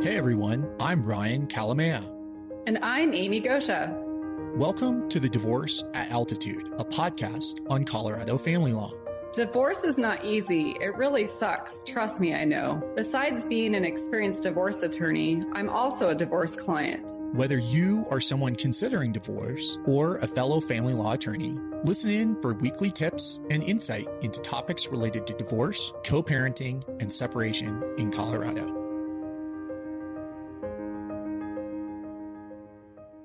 Hey everyone, I'm Ryan Kalamaya. And I'm Amy Goscha. Welcome to the Divorce at Altitude, a podcast on Colorado family law. Divorce is not easy. It really sucks. Trust me, I know. Besides being an experienced divorce attorney, I'm also a divorce client. Whether you are someone considering divorce or a fellow family law attorney, listen in for weekly tips and insight into topics related to divorce, co parenting, and separation in Colorado.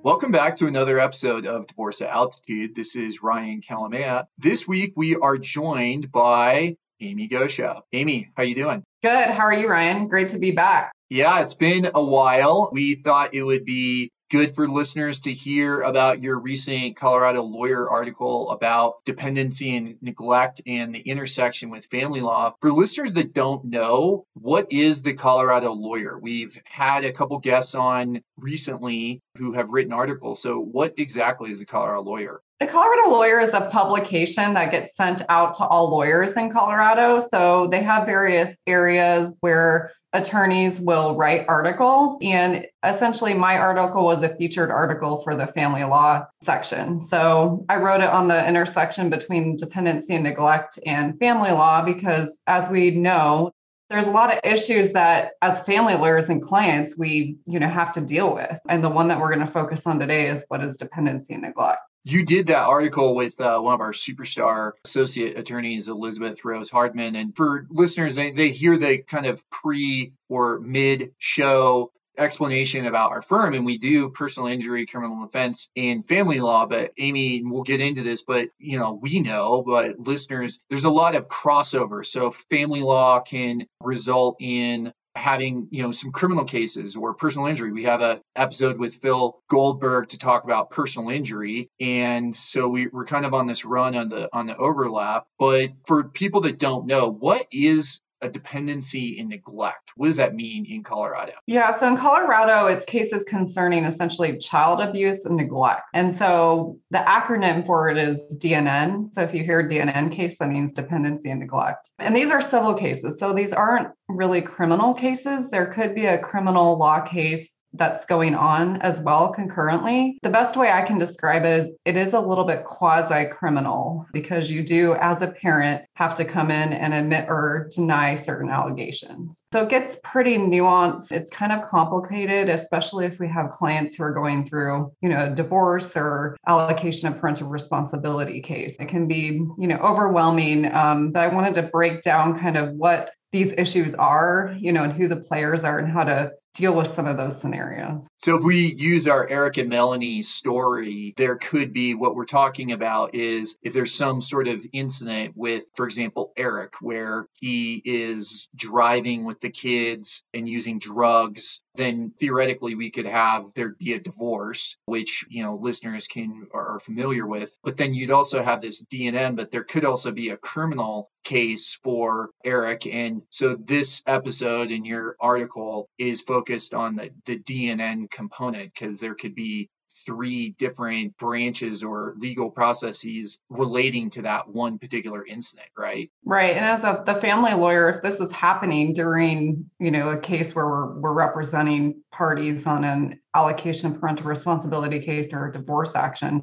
Welcome back to another episode of Divorce at Altitude. This is Ryan Kalamaya. This week we are joined by Amy Goscha. Amy, how you doing? Good. How are you, Ryan? Great to be back. Yeah, it's been a while. We thought it would be good for listeners to hear about your recent Colorado lawyer article about dependency and neglect and the intersection with family law. For listeners that don't know, what is the Colorado lawyer? We've had a couple guests on recently who have written articles. So, what exactly is the Colorado lawyer? The Colorado Lawyer is a publication that gets sent out to all lawyers in Colorado. So they have various areas where attorneys will write articles. And essentially, my article was a featured article for the family law section. So I wrote it on the intersection between dependency and neglect and family law because, as we know, there's a lot of issues that as family lawyers and clients we you know have to deal with and the one that we're going to focus on today is what is dependency and neglect you did that article with uh, one of our superstar associate attorneys, Elizabeth Rose Hardman. And for listeners, they, they hear the kind of pre or mid show explanation about our firm and we do personal injury criminal defense and family law but amy we'll get into this but you know we know but listeners there's a lot of crossover so family law can result in having you know some criminal cases or personal injury. We have a episode with phil goldberg to talk about personal injury. And so we, we're kind of on this run on the on the overlap. But for people that don't know what is a dependency in neglect. What does that mean in Colorado? Yeah, so in Colorado, it's cases concerning essentially child abuse and neglect. And so the acronym for it is DNN. So if you hear DNN case, that means dependency and neglect. And these are civil cases. So these aren't really criminal cases. There could be a criminal law case that's going on as well concurrently. The best way I can describe it is it is a little bit quasi criminal because you do, as a parent, have to come in and admit or deny certain allegations. So it gets pretty nuanced. It's kind of complicated, especially if we have clients who are going through, you know, a divorce or allocation of parental responsibility case. It can be, you know, overwhelming. Um, but I wanted to break down kind of what these issues are, you know, and who the players are and how to deal with some of those scenarios. So if we use our Eric and Melanie story, there could be what we're talking about is if there's some sort of incident with, for example, Eric, where he is driving with the kids and using drugs, then theoretically we could have there'd be a divorce, which, you know, listeners can are familiar with. But then you'd also have this DNN, but there could also be a criminal case for Eric. And so this episode in your article is focused on the, the DNN component because there could be three different branches or legal processes relating to that one particular incident, right? Right. And as a, the family lawyer, if this is happening during, you know, a case where we're, we're representing parties on an allocation of parental responsibility case or a divorce action,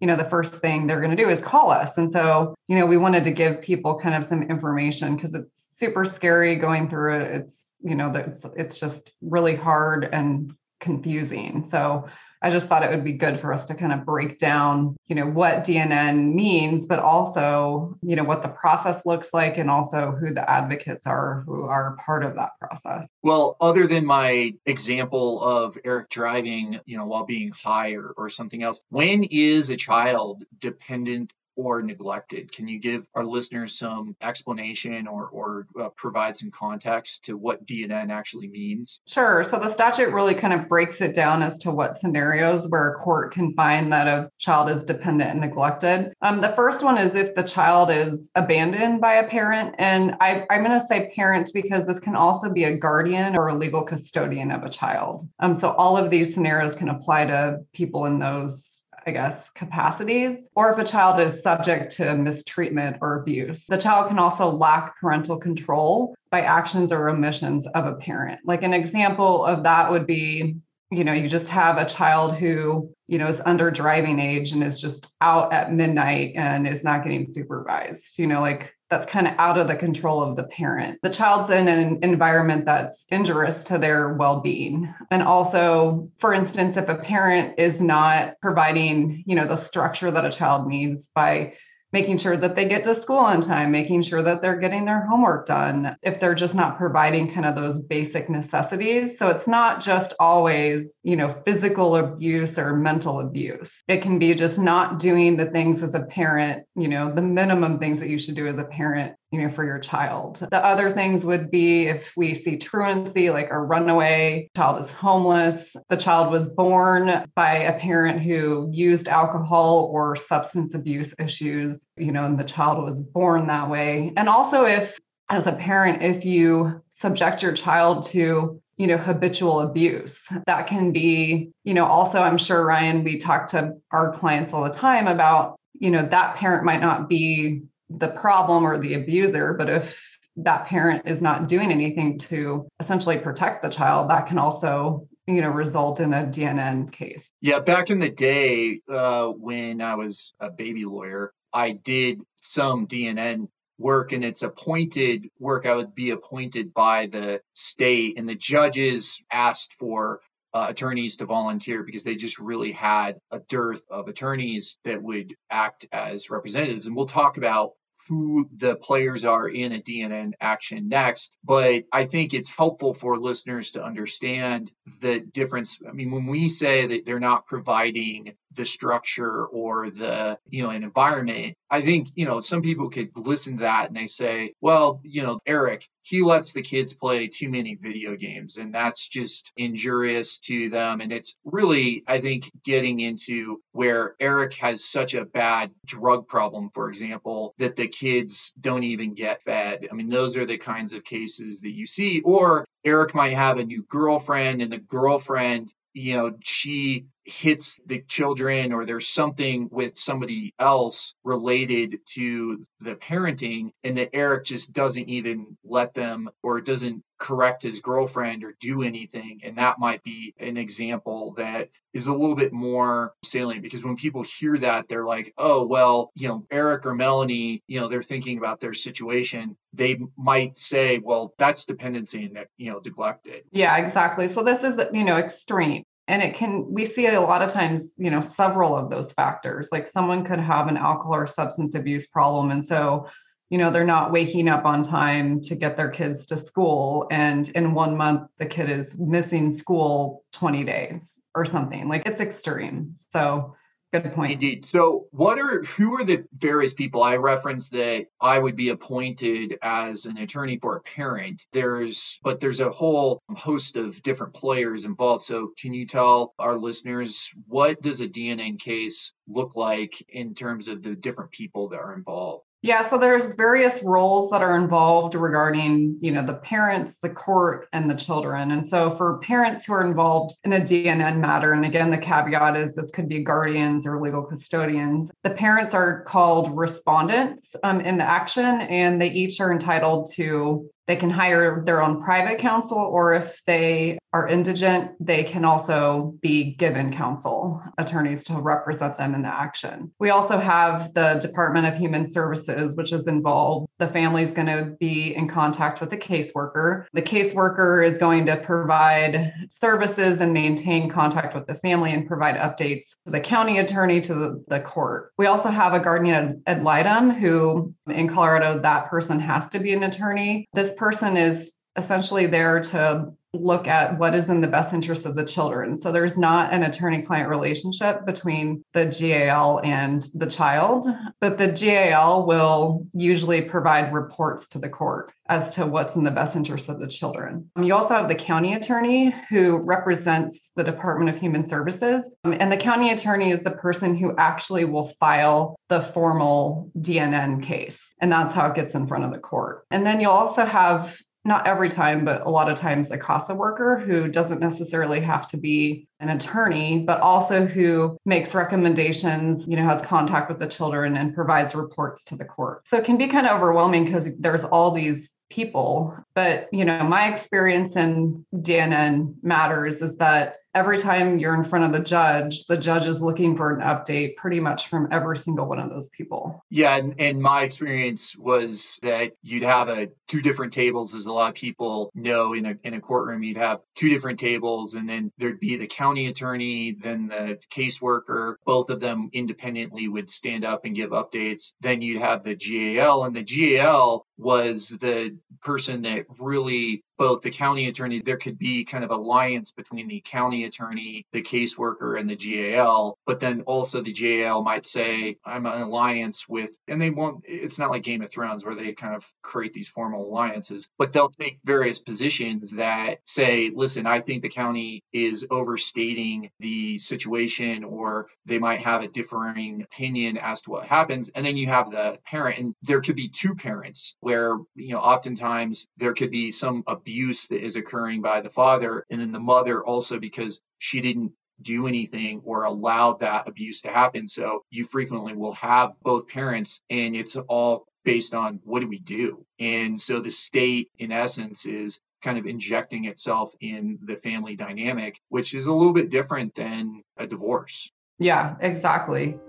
you know, the first thing they're going to do is call us. And so, you know, we wanted to give people kind of some information because it's super scary going through it. It's you know it's it's just really hard and confusing so i just thought it would be good for us to kind of break down you know what dnn means but also you know what the process looks like and also who the advocates are who are part of that process. Well other than my example of eric driving you know while being high or, or something else when is a child dependent or neglected. Can you give our listeners some explanation or, or uh, provide some context to what DNN actually means? Sure. So the statute really kind of breaks it down as to what scenarios where a court can find that a child is dependent and neglected. Um, the first one is if the child is abandoned by a parent. And I, I'm going to say parent because this can also be a guardian or a legal custodian of a child. Um, so all of these scenarios can apply to people in those I guess, capacities, or if a child is subject to mistreatment or abuse. The child can also lack parental control by actions or omissions of a parent. Like an example of that would be you know, you just have a child who, you know, is under driving age and is just out at midnight and is not getting supervised, you know, like that's kind of out of the control of the parent. The child's in an environment that's injurious to their well being. And also, for instance, if a parent is not providing, you know, the structure that a child needs by making sure that they get to school on time, making sure that they're getting their homework done, if they're just not providing kind of those basic necessities. So it's not just always, you know, physical abuse or mental abuse. It can be just not doing the things as a parent, you know, the minimum things that you should do as a parent you know for your child. The other things would be if we see truancy like a runaway child is homeless. The child was born by a parent who used alcohol or substance abuse issues you know and the child was born that way. And also if as a parent if you subject your child to you know habitual abuse that can be you know also i'm sure ryan we talk to our clients all the time about you know that parent might not be the problem or the abuser, but if that parent is not doing anything to essentially protect the child, that can also you know result in a DNN case. Yeah, back in the day uh, when I was a baby lawyer, I did some DNN work and it's appointed work I would be appointed by the state and the judges asked for uh, attorneys to volunteer because they just really had a dearth of attorneys that would act as representatives. And we'll talk about who the players are in a DNN action next. But I think it's helpful for listeners to understand the difference. I mean, when we say that they're not providing the structure or the you know an environment i think you know some people could listen to that and they say well you know eric he lets the kids play too many video games and that's just injurious to them. And it's really i think getting into where eric has such a bad drug problem for example that the kids don't even get fed. I mean those are the kinds of cases that you see. Or Eric might have a new girlfriend and the girlfriend you know, she hits the children or there's something with somebody else related to the parenting and that Eric just doesn't even let them or doesn't correct his girlfriend or do anything and that might be an example that is a little bit more salient because when people hear that they're like oh well you know Eric or Melanie you know they're thinking about their situation they might say well that's dependency and that, you know neglected. Yeah exactly. So this is you know extreme and it can we see a lot of times you know several of those factors like someone could have an alcohol or substance abuse problem and so you know they're not waking up on time to get their kids to school and in one month the kid is missing school 20 days or something like it's extreme so Good point. Indeed. So, what are who are the various people I referenced that I would be appointed as an attorney for a parent? There's, but there's a whole host of different players involved. So, can you tell our listeners what does a DNN case look like in terms of the different people that are involved? Yeah, so there's various roles that are involved regarding, you know, the parents, the court, and the children. And so for parents who are involved in a DNN matter, and again, the caveat is this could be guardians or legal custodians. The parents are called respondents um, in the action, and they each are entitled to they can hire their own private counsel, or if they are indigent, they can also be given counsel, attorneys to represent them in the action. We also have the Department of Human Services, which is involved. The family is going to be in contact with the caseworker. The caseworker is going to provide services and maintain contact with the family and provide updates to the county attorney to the, the court. We also have a guardian ad litem who in Colorado, that person has to be an attorney. This person is essentially there to look at what is in the best interest of the children. So there's not an attorney client relationship between the GAL and the child, but the GAL will usually provide reports to the court as to what's in the best interest of the children. Um, you also have the county attorney who represents the Department of Human Services. Um, and the county attorney is the person who actually will file the formal DNN case. And that's how it gets in front of the court. And then you'll also have not every time, but a lot of times a CASA worker who doesn't necessarily have to be an attorney, but also who makes recommendations, you know, has contact with the children and provides reports to the court. So it can be kind of overwhelming because there's all these people. But, you know, my experience in DNN matters is that every time you're in front of the judge, the judge is looking for an update pretty much from every single one of those people. Yeah, and, and my experience was that you'd have a two different tables, as a lot of people know in a in a courtroom. You'd have two different tables, and then there'd be the county attorney, then the caseworker. Both of them independently would stand up and give updates. Then you'd have the GAL, and the GAL was the person that really both the county attorney, there could be kind of alliance between the county attorney, the caseworker, and the GAL. But then also the GAL might say, I'm an alliance with, and they won't, it's not like Game of Thrones where they kind of create these formal alliances, but they'll take various positions that say, listen, I think the county is overstating the situation, or they might have a differing opinion as to what happens. And then you have the parent, and there could be two parents where, you know, oftentimes there could be some abuse that is occurring by the father, and then the mother also because she didn't do anything or allow that abuse to happen. So you frequently will have both parents, and it's all based on what do we do? And so the state, in essence, is kind of injecting itself in the family dynamic, which is a little bit different than a divorce. Yeah, exactly.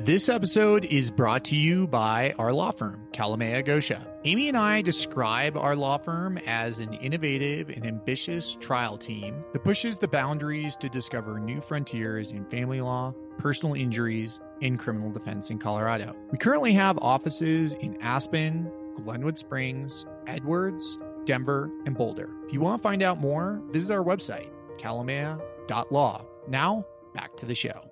This episode is brought to you by our law firm, Kalamaya Goscha. Amy and I describe our law firm as an innovative and ambitious trial team that pushes the boundaries to discover new frontiers in family law, personal injuries, and criminal defense in Colorado. We currently have offices in Aspen, Glenwood Springs, Edwards, Denver, and Boulder. If you want to find out more, visit our website, kalamaya.law. Now, back to the show.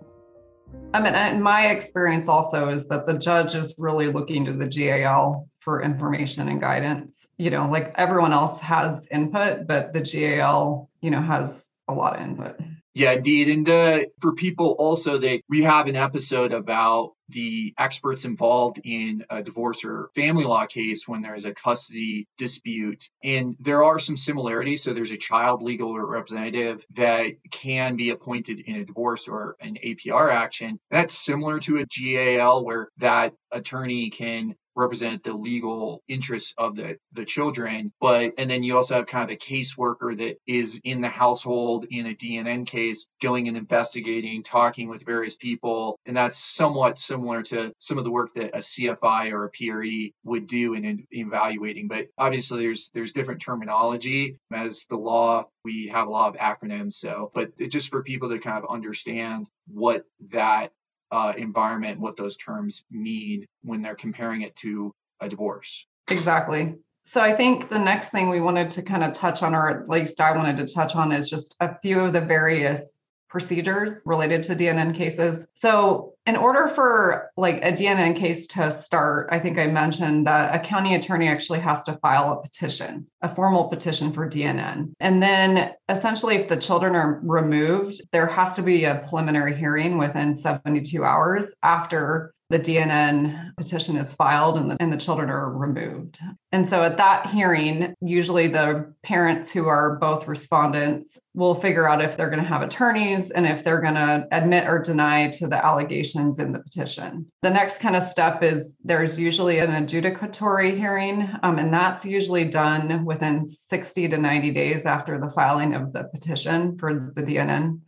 I mean, and my experience also is that the judge is really looking to the GAL for information and guidance. You know, like everyone else has input, but the GAL, you know, has a lot of input. Yeah, indeed. And uh, for people also that we have an episode about the experts involved in a divorce or family law case when there's a custody dispute. And there are some similarities. So there's a child legal representative that can be appointed in a divorce or an APR action. That's similar to a GAL where that attorney can represent the legal interests of the the children but and then you also have kind of a caseworker that is in the household in a DNN case going and investigating talking with various people and that's somewhat similar to some of the work that a CFI or a PRE would do in, in evaluating but obviously there's there's different terminology. As the law we have a lot of acronyms so but just for people to kind of understand what that uh, environment what those terms mean when they're comparing it to a divorce. Exactly. So I think the next thing we wanted to kind of touch on, or at least I wanted to touch on, is just a few of the various procedures related to DNN cases. So, in order for like a DNN case to start, I think I mentioned that a county attorney actually has to file a petition, a formal petition for DNN. And then essentially if the children are removed, there has to be a preliminary hearing within 72 hours after the DNN petition is filed and the, and the children are removed. And so at that hearing, usually the parents who are both respondents will figure out if they're going to have attorneys and if they're going to admit or deny to the allegations in the petition. The next kind of step is there's usually an adjudicatory hearing, um, and that's usually done within 60 to 90 days after the filing of the petition for the DNN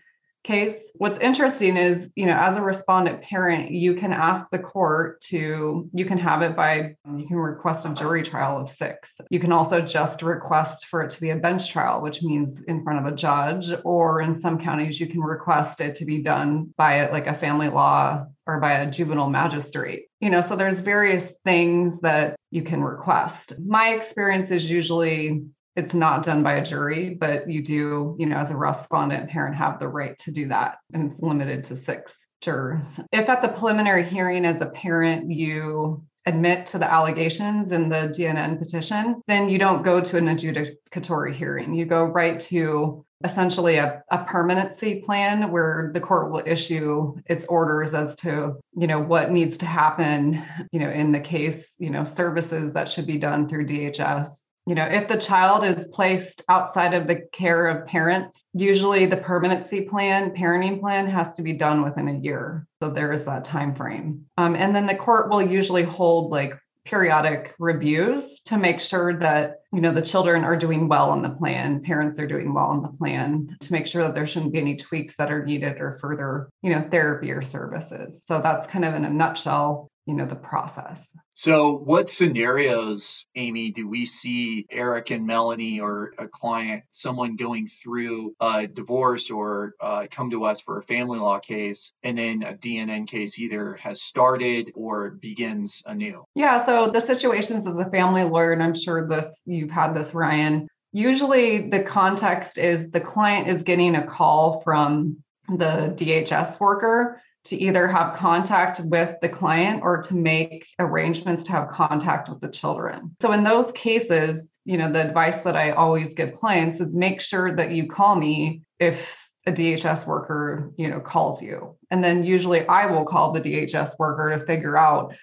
case. What's interesting is, you know, as a respondent parent, you can ask the court to, you can have it by, um, you can request a jury trial of six. You can also just request for it to be a bench trial, which means in front of a judge, or in some counties, you can request it to be done by like a family law or by a juvenile magistrate. You know, so there's various things that you can request. My experience is usually it's not done by a jury, but you do, you know, as a respondent parent, have the right to do that. And it's limited to six jurors. If at the preliminary hearing as a parent, you admit to the allegations in the DNN petition, then you don't go to an adjudicatory hearing. You go right to essentially a, a permanency plan where the court will issue its orders as to you know what needs to happen you know in the case you know services that should be done through dhs You know, if the child is placed outside of the care of parents, usually the permanency plan, parenting plan has to be done within a year. So there is that time frame. Um, and then the court will usually hold like periodic reviews to make sure that you know the children are doing well on the plan parents are doing well on the plan to make sure that there shouldn't be any tweaks that are needed or further you know therapy or services so that's kind of in a nutshell you know the process. So what scenarios amy do we see eric and melanie or a client someone going through a divorce or uh, come to us for a family law case and then a dnn case either has started or begins anew? Yeah so the situations as a family lawyer and i'm sure this you've had this ryan usually the context is the client is getting a call from the dhs worker to either have contact with the client or to make arrangements to have contact with the children. So in those cases, you know, the advice that I always give clients is make sure that you call me if a DHS worker, you know, calls you. And then usually I will call the DHS worker to figure out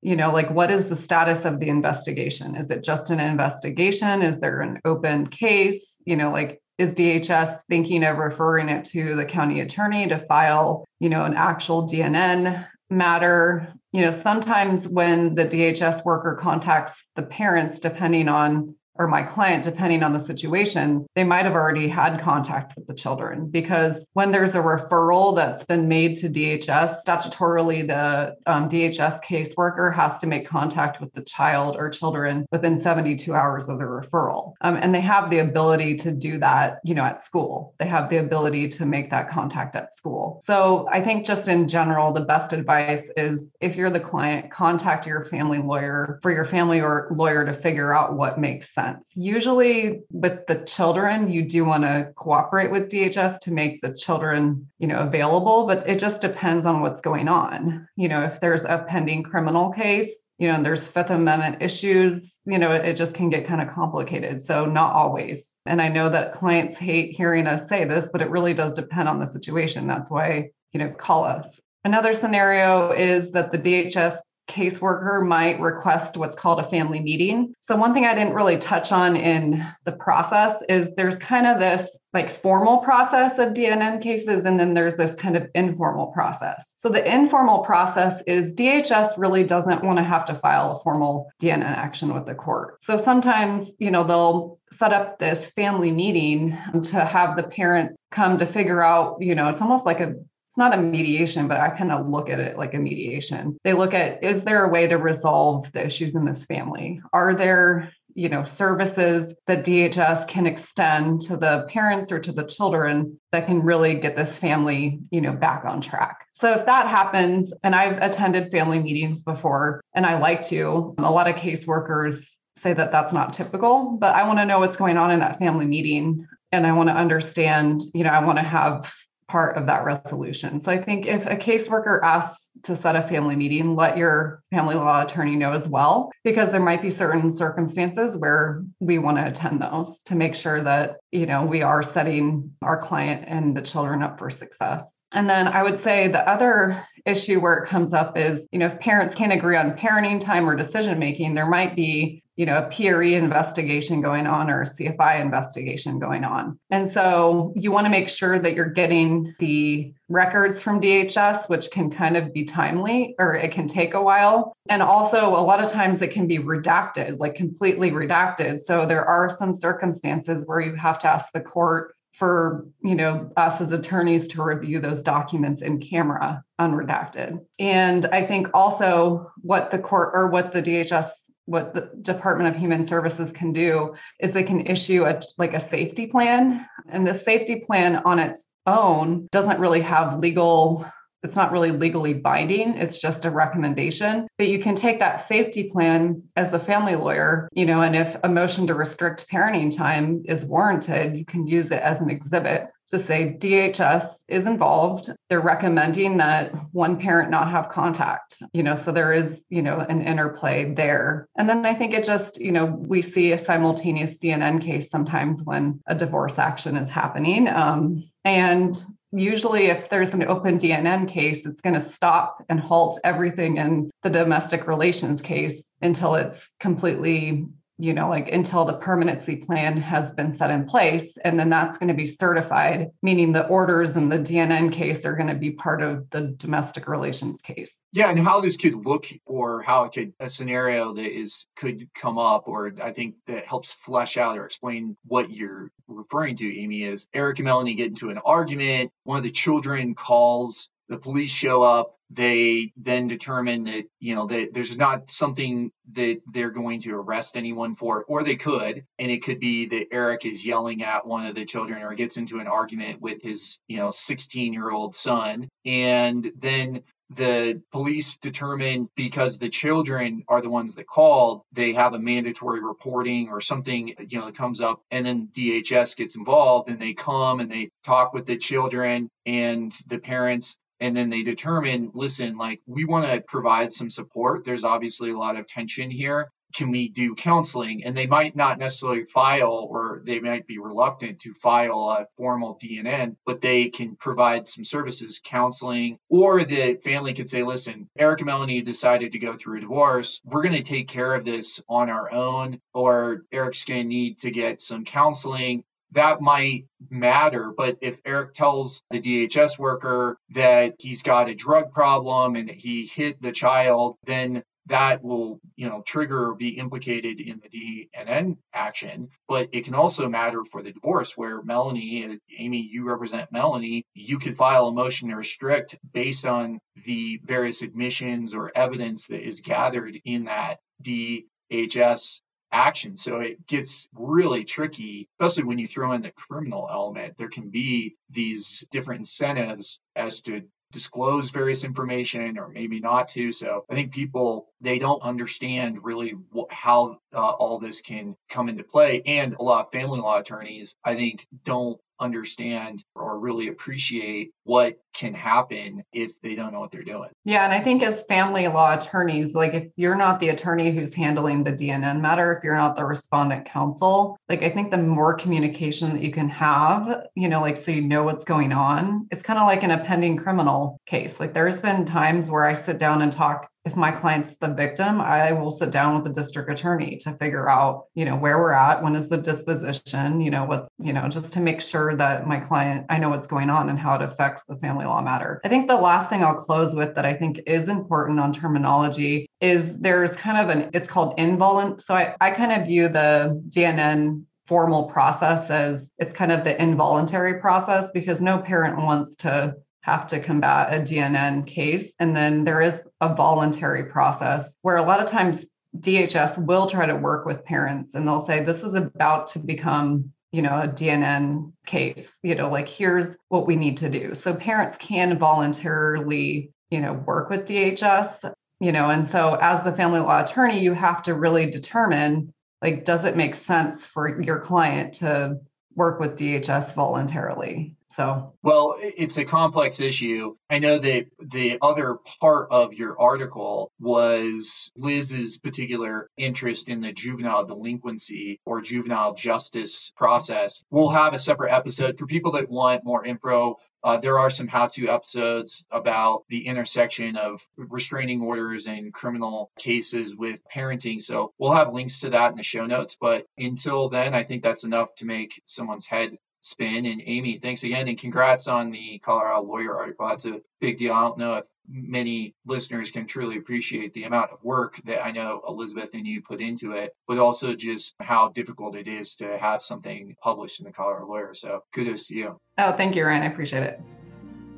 you know like what is the status of the investigation is it just an investigation is there an open case you know like is DHS thinking of referring it to the county attorney to file, you know, an actual DNN matter? You know, sometimes when the DHS worker contacts the parents, depending on or my client, depending on the situation, they might have already had contact with the children because when there's a referral that's been made to DHS, statutorily, the um, DHS caseworker has to make contact with the child or children within 72 hours of the referral. Um, and they have the ability to do that, you know, at school. They have the ability to make that contact at school. So I think just in general, the best advice is if you're the client, contact your family lawyer for your family or lawyer to figure out what makes sense sense. Usually with the children, you do want to cooperate with DHS to make the children, you know, available, but it just depends on what's going on. You know, if there's a pending criminal case, you know, and there's Fifth Amendment issues, you know, it, it just can get kind of complicated. So not always. And I know that clients hate hearing us say this, but it really does depend on the situation. That's why, you know, call us. Another scenario is that the DHS caseworker might request what's called a family meeting. So, one thing I didn't really touch on in the process is there's kind of this like formal process of DNN cases, and then there's this kind of informal process. So, the informal process is DHS really doesn't want to have to file a formal DNN action with the court. So, sometimes, you know, they'll set up this family meeting to have the parent come to figure out, you know, it's almost like a it's not a mediation, but I kind of look at it like a mediation. They look at is there a way to resolve the issues in this family? Are there you know services that DHS can extend to the parents or to the children that can really get this family you know back on track so if that happens and I've attended family meetings before and I like to a lot of caseworkers say that that's not typical but I want to know what's going on in that family meeting and I want to understand you know I want to have part of that resolution. So I think if a caseworker asks to set a family meeting, let your family law attorney know as well, because there might be certain circumstances where we want to attend those to make sure that, you know, we are setting our client and the children up for success. And then I would say the other issue where it comes up is, you know, if parents can't agree on parenting time or decision making, there might be you know, a PRE investigation going on or a CFI investigation going on. And so you want to make sure that you're getting the records from DHS, which can kind of be timely or it can take a while. And also, a lot of times it can be redacted, like completely redacted. So there are some circumstances where you have to ask the court for you know us as attorneys to review those documents in camera unredacted and i think also what the court or what the dhs what the Department of Human Services can do is they can issue a like a safety plan. And the safety plan on its own doesn't really have legal it's not really legally binding it's just a recommendation but you can take that safety plan as the family lawyer you know and if a motion to restrict parenting time is warranted you can use it as an exhibit to say DHS is involved. They're recommending that one parent not have contact, you know, so there is, you know, an interplay there. And then I think it just, you know, we see a simultaneous DNN case sometimes when a divorce action is happening. Um, and usually if there's an open DNN case, it's going to stop and halt everything in the domestic relations case until it's completely you know, like until the permanency plan has been set in place. And then that's going to be certified, meaning the orders and the DNN case are going to be part of the domestic relations case. Yeah, and how this could look or how it could a scenario that is could come up or I think that helps flesh out or explain what you're referring to, Amy, is Eric and Melanie get into an argument. One of the children calls the police show up they then determine that you know that there's not something that they're going to arrest anyone for or they could and it could be that eric is yelling at one of the children or gets into an argument with his you know 16 year old son. And then the police determine because the children are the ones that called they have a mandatory reporting or something you know that comes up and then dhs gets involved and they come and they talk with the children and the parents and then they determine listen like we want to provide some support. There's obviously a lot of tension here. Can we do counseling? And they might not necessarily file or they might be reluctant to file a formal dnn but they can provide some services counseling or the family could say listen eric and melanie decided to go through a divorce. We're going to take care of this on our own or eric's going to need to get some counseling that might matter. But if Eric tells the DHS worker that he's got a drug problem and he hit the child, then that will, you know, trigger or be implicated in the DNN action. But it can also matter for the divorce where Melanie, Amy, you represent Melanie, you could file a motion to restrict based on the various admissions or evidence that is gathered in that DHS action. So it gets really tricky, especially when you throw in the criminal element. There can be these different incentives as to disclose various information or maybe not to. So I think people they don't understand really wh- how uh, all this can come into play, and a lot of family law attorneys I think don't understand or really appreciate what can happen if they don't know what they're doing. Yeah, and I think as family law attorneys, like if you're not the attorney who's handling the DNN matter, if you're not the respondent counsel, like I think the more communication that you can have, you know, like so you know what's going on, it's kind of like in a pending criminal case. Like there's been times where I sit down and talk if my client's the victim, I will sit down with the district attorney to figure out, you know, where we're at, when is the disposition, you know, what, you know, just to make sure that my client, I know what's going on and how it affects the family law matter. I think the last thing I'll close with that I think is important on terminology is there's kind of an, it's called involunt. So I, I kind of view the DNN formal process as it's kind of the involuntary process because no parent wants to have to combat a DNN case. And then there is a voluntary process where a lot of times DHS will try to work with parents and they'll say, this is about to become you know a dnn case you know like here's what we need to do so parents can voluntarily you know work with dhs you know and so as the family law attorney you have to really determine like does it make sense for your client to work with dhs voluntarily so, well, it's a complex issue. I know that the other part of your article was Liz's particular interest in the juvenile delinquency or juvenile justice process. We'll have a separate episode for people that want more info. Uh, there are some how to episodes about the intersection of restraining orders and criminal cases with parenting. So we'll have links to that in the show notes. But until then, I think that's enough to make someone's head spin. And Amy, thanks again, and congrats on the Colorado Lawyer article. That's a big deal. I don't know if many listeners can truly appreciate the amount of work that I know Elizabeth and you put into it, but also just how difficult it is to have something published in the Colorado Lawyer. So kudos to you. Oh, thank you, Ryan. I appreciate it.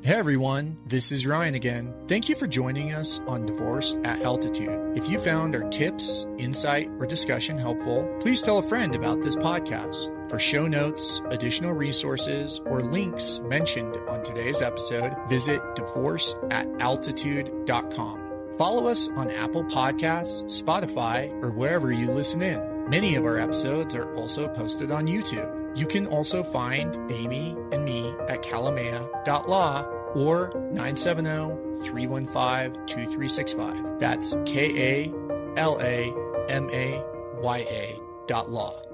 Hey everyone, this is Ryan again. Thank you for joining us on Divorce at Altitude. If you found our tips, insight, or discussion helpful, please tell a friend about this podcast. For show notes, additional resources, or links mentioned on today's episode, visit divorceataltitude.com. Follow us on Apple Podcasts, Spotify, or wherever you listen in. Many of our episodes are also posted on YouTube. You can also find Amy and me at kalamaya.law or 970-315-2365. That's K-A-L-A-M-A-Y-A dot law.